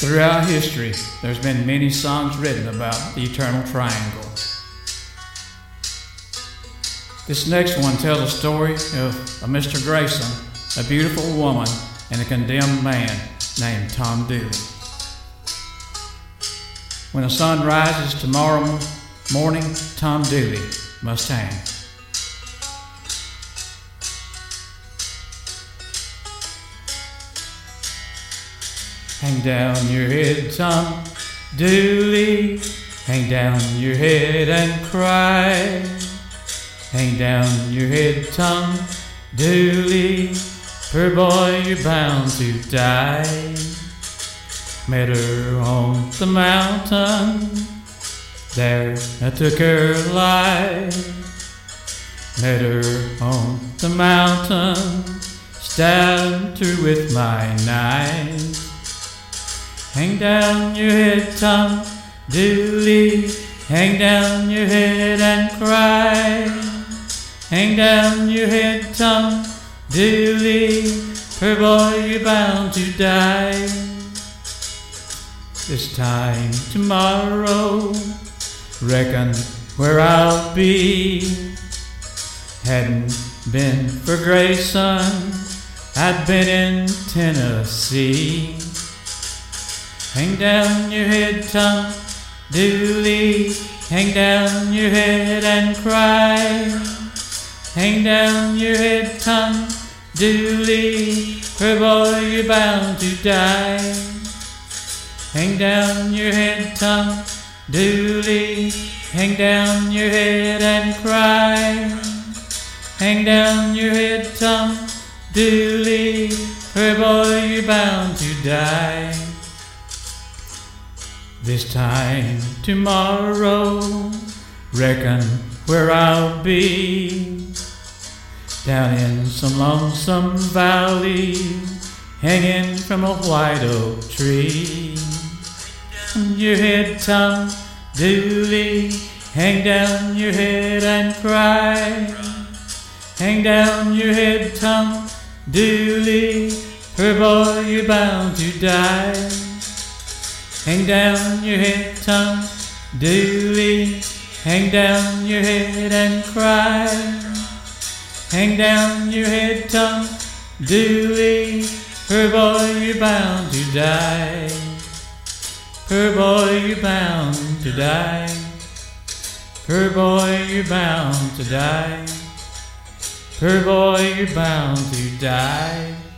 Throughout history, there's been many songs written about the eternal triangle. This next one tells a story of a Mr. Grayson, a beautiful woman, and a condemned man named Tom Dooley. When the sun rises tomorrow morning, Tom Dooley must hang. Hang down your head, Tom Dooley. Hang down your head and cry. Hang down your head, Tom Dooley. Poor boy, you're bound to die. Met her on the mountain. There I took her life. Met her on the mountain. Stabbed her with my knife. Hang down your head, Tom Dooley. Hang down your head and cry. Hang down your head, Tom Dooley. Poor boy, you're bound to die. This time tomorrow, reckon where I'll be. Hadn't been for Grayson, I'd been in Tennessee. Hang down your head, Tom Dooley. Hang down your head and cry. Hang down your head, Tom Dooley. For boy, you're bound to die. Hang down your head, Tom Dooley. Hang down your head and cry. Hang down your head, Tom Dooley. For boy, you're bound to die. This time tomorrow, reckon where I'll be. Down in some lonesome valley, hanging from a white oak tree. Your head, Tom Dooley, hang down your head and cry. Hang down your head, Tom Dooley, poor boy, you're bound to die. Hang down your head, Tom Dooley. Hang down your head and cry. Hang down your head, Tom Dooley. Poor boy, you're bound to die. Poor boy, you're bound to die. Poor boy, you're bound to die. Poor boy, you're bound to die.